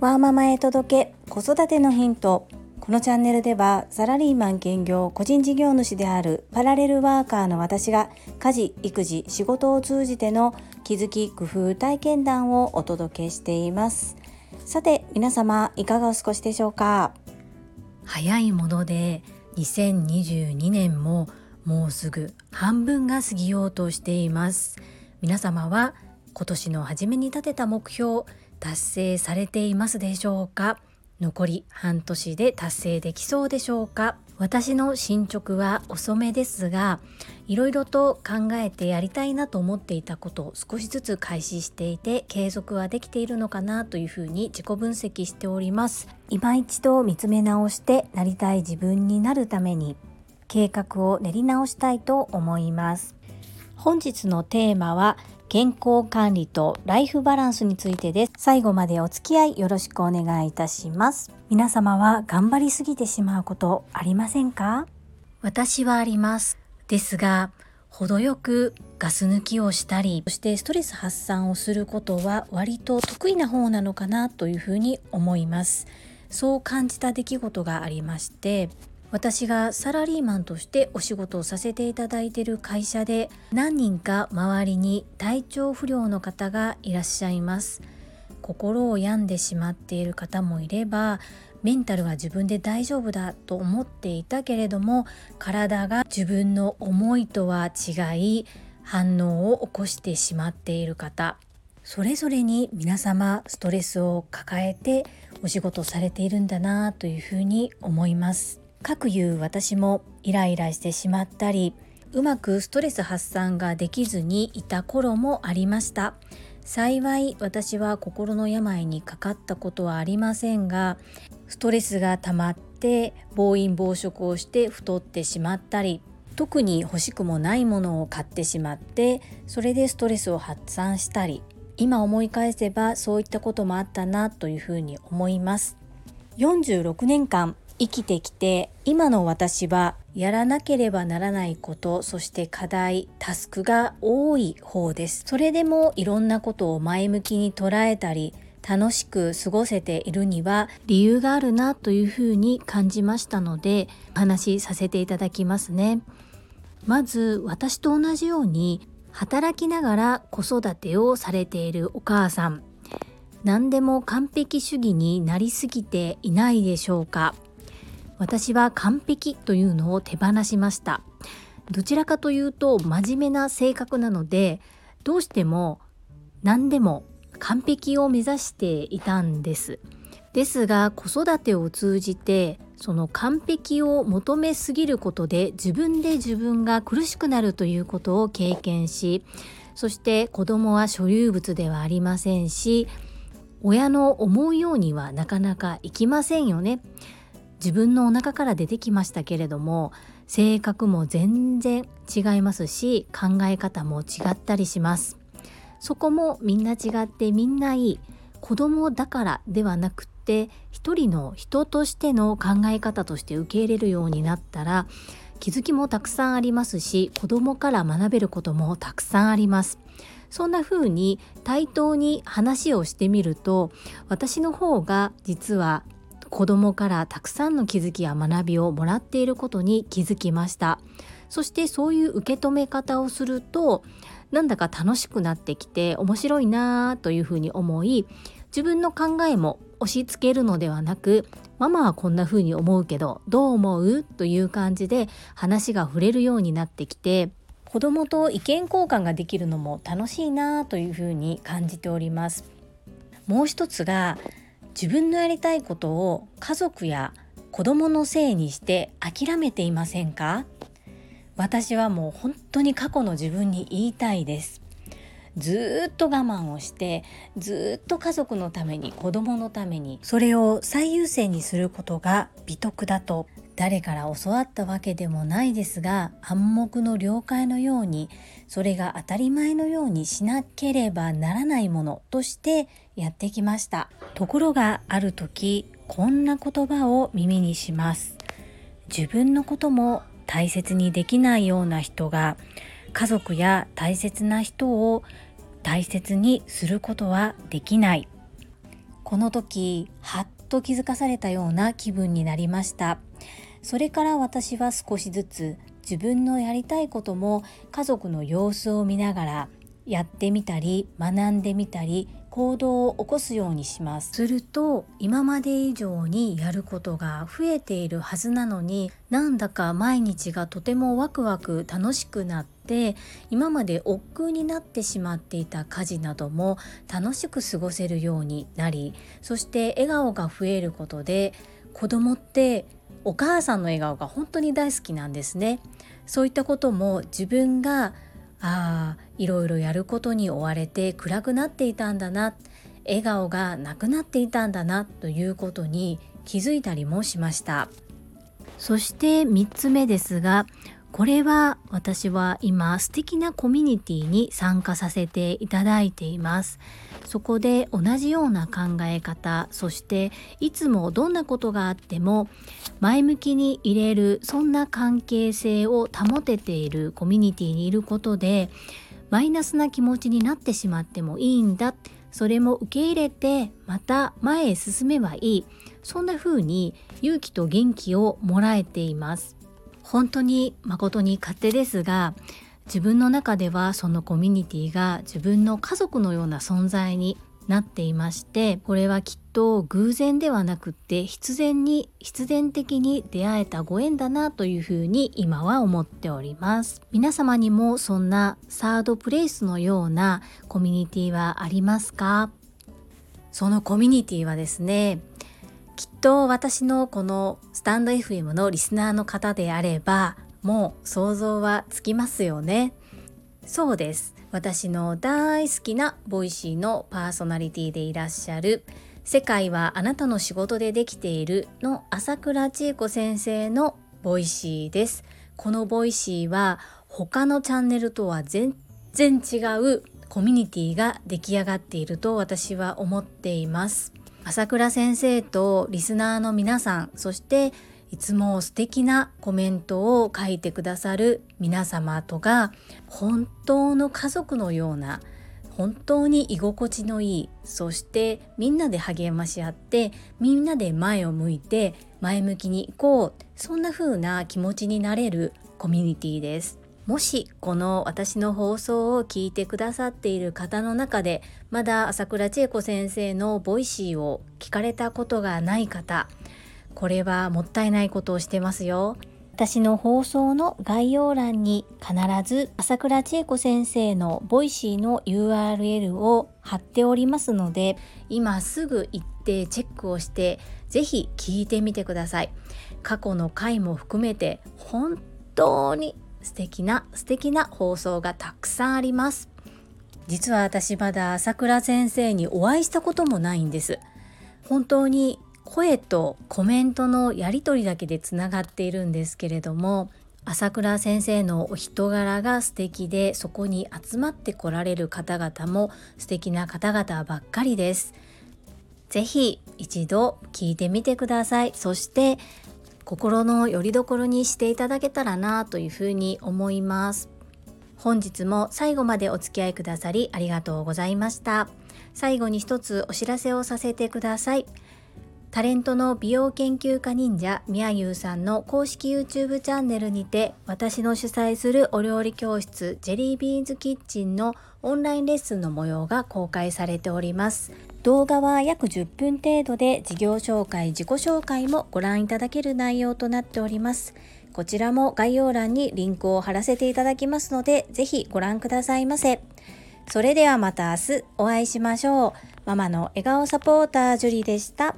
ワーママへ届け子育てのヒント。このチャンネルではサラリーマン兼業個人事業主であるパラレルワーカーの私が家事育児仕事を通じての気づき工夫体験談をお届けしています。さて皆様いかがお過ごしでしょうか？早いもので2022年ももうすぐ半分が過ぎようとしています。皆様は今年の初めに立てた目標達成されていますでしょうか？残り半年で達成できそうでしょうか？私の進捗は遅めですがいろいろと考えてやりたいなと思っていたことを少しずつ開始していて継続はできているのかなというふうに自己分析しております。今一度見つめ直してなりたい自分になるために計画を練り直したいと思います。本日のテーマは健康管理とライフバランスについてです。最後までお付き合いよろしくお願いいたします。皆様は頑張りすぎてしまうことありませんか？私はあります。ですが、程よくガス抜きをしたり、そしてストレス発散をすることは割と得意な方なのかなというふうに思います。そう感じた出来事がありまして、私がサラリーマンとしてお仕事をさせていただいている会社で何人か周りに体調不良の方がいらっしゃいます。心を病んでしまっている方もいればメンタルは自分で大丈夫だと思っていたけれども体が自分の思いとは違い反応を起こしてしまっている方。それぞれに皆様ストレスを抱えてお仕事されているんだなというふうに思います。かくいう私もイライラしてしまったりうまくストレス発散ができずにいた頃もありました。幸い私は心の病にかかったことはありませんがストレスが溜まって暴飲暴食をして太ってしまったり特に欲しくもないものを買ってしまってそれでストレスを発散したり今思い返せばそういったこともあったなというふうに思います。46年間生きてきて今の私はやらなければならないことそして課題タスクが多い方です。それでもいろんなことを前向きに捉えたり楽しく過ごせているには理由があるなというふうに感じましたのでお話しさせていただきますね。まず私と同じように働きながら子育てをされているお母さん。何でも完璧主義になりすぎていないでしょうか。私は完璧というのを手放しました。どちらかというと真面目な性格なのでどうしても何でも完璧を目指していたんです。ですが子育てを通じてその完璧を求めすぎることで自分で自分が苦しくなるということを経験しそして子供は所有物ではありませんし親の思うようにはなかなかいきませんよね。自分のお腹から出てきましたけれども性格も全然違いますし考え方も違ったりします。そこもみんな違ってみんないい子供だからではなくって一人の人としての考え方として受け入れるようになったら気づきもたくさんありますし子供から学べることもたくさんあります。そんな風に対等に話をしてみると私の方が実は子供からたくさんの気づきや学びをもらっていることに気づきました。そしてそういう受け止め方をするとなんだか楽しくなってきて面白いなというふうに思い自分の考えも押し付けるのではなくママはこんな風に思うけどどう思うという感じで話が触れるようになってきて子供と意見交換ができるのも楽しいなというふうに感じております。もう一つが自分のやりたいことを家族や子供のせいにして諦めていませんか？私はもう本当に過去の自分に言いたいです。ずっと我慢をしてずっと家族のために子供のためにそれを最優先にすることが美徳だと誰から教わったわけでもないですが暗黙の了解のようにそれが当たり前のようにしなければならないものとしてやってきました。ところがある時こんな言葉を耳にします。自分のことも大切にできないような人が家族や大切な人を大切にすることはできない。この時はっと気づかされたような気分になりました。それから私は少しずつ自分のやりたいことも家族の様子を見ながらやってみたり学んでみたり行動を起こすようにします。すると今まで以上にやることが増えているはずなのになんだか毎日がとてもワクワク楽しくなって今まで億劫になってしまっていた家事なども楽しく過ごせるようになりそして笑顔が増えることで子供ってお母さんの笑顔が本当に大好きなんですね。そういったことも自分があいろいろやることに追われて暗くなっていたんだな笑顔がなくなっていたんだなということに気づいたりもしました。そして3つ目ですがこれは私は今素敵なコミュニティに参加させていただいています。そこで同じような考え方そしていつもどんなことがあっても前向きに入れるそんな関係性を保てているコミュニティにいることでマイナスな気持ちになってしまってもいいんだ。それも受け入れてまた前へ進めばいい。そんな風に勇気と元気をもらえています。本当に誠に勝手ですが自分の中ではそのコミュニティが自分の家族のような存在になっていましてこれはきっと偶然ではなくって必然に必然的に出会えたご縁だなというふうに今は思っております。皆様にもそんなサードプレイスのようなコミュニティはありますか？そのコミュニティはですねきっと私のこのスタンド FM のリスナーの方であればもう想像はつきますよね。そうです。私の大好きな Voicy のパーソナリティでいらっしゃる世界はあなたの仕事でできているの朝倉千恵子先生の Voicy です。この Voicy は他のチャンネルとは全然違うコミュニティが出来上がっていると私は思っています。朝倉先生とリスナーの皆さんそしていつも素敵なコメントを書いてくださる皆様とが本当の家族のような本当に居心地のいいそしてみんなで励まし合ってみんなで前を向いて前向きに行こうそんな風な気持ちになれるコミュニティです。もしこの私の放送を聞いてくださっている方の中でまだ朝倉千恵子先生の Voicy を聞かれたことがない方これはもったいないことをしてますよ。私の放送の概要欄に必ず朝倉千恵子先生のボイシーの URL を貼っておりますので今すぐ行ってチェックをしてぜひ聞いてみてください。過去の回も含めて本当に素敵な素敵な放送がたくさんあります。実は私まだ朝倉先生にお会いしたこともないんです。本当に声とコメントのやり取りだけでつながっているんですけれども朝倉先生のお人柄が素敵でそこに集まってこられる方々も素敵な方々ばっかりです。ぜひ一度聞いてみてください。そして心の拠り所にしていただけたらなというふうに思います。本日も最後までお付き合いくださりありがとうございました。最後に一つお知らせをさせてください。タレントの美容研究家忍者みやゆうさんの公式 YouTube チャンネルにて私の主催するお料理教室ジェリービーンズキッチンのオンラインレッスンの模様が公開されております。動画は約10分程度で事業紹介自己紹介もご覧いただける内容となっております。こちらも概要欄にリンクを貼らせていただきますのでぜひご覧くださいませ。それではまた明日お会いしましょう。ママの笑顔サポータージュリでした。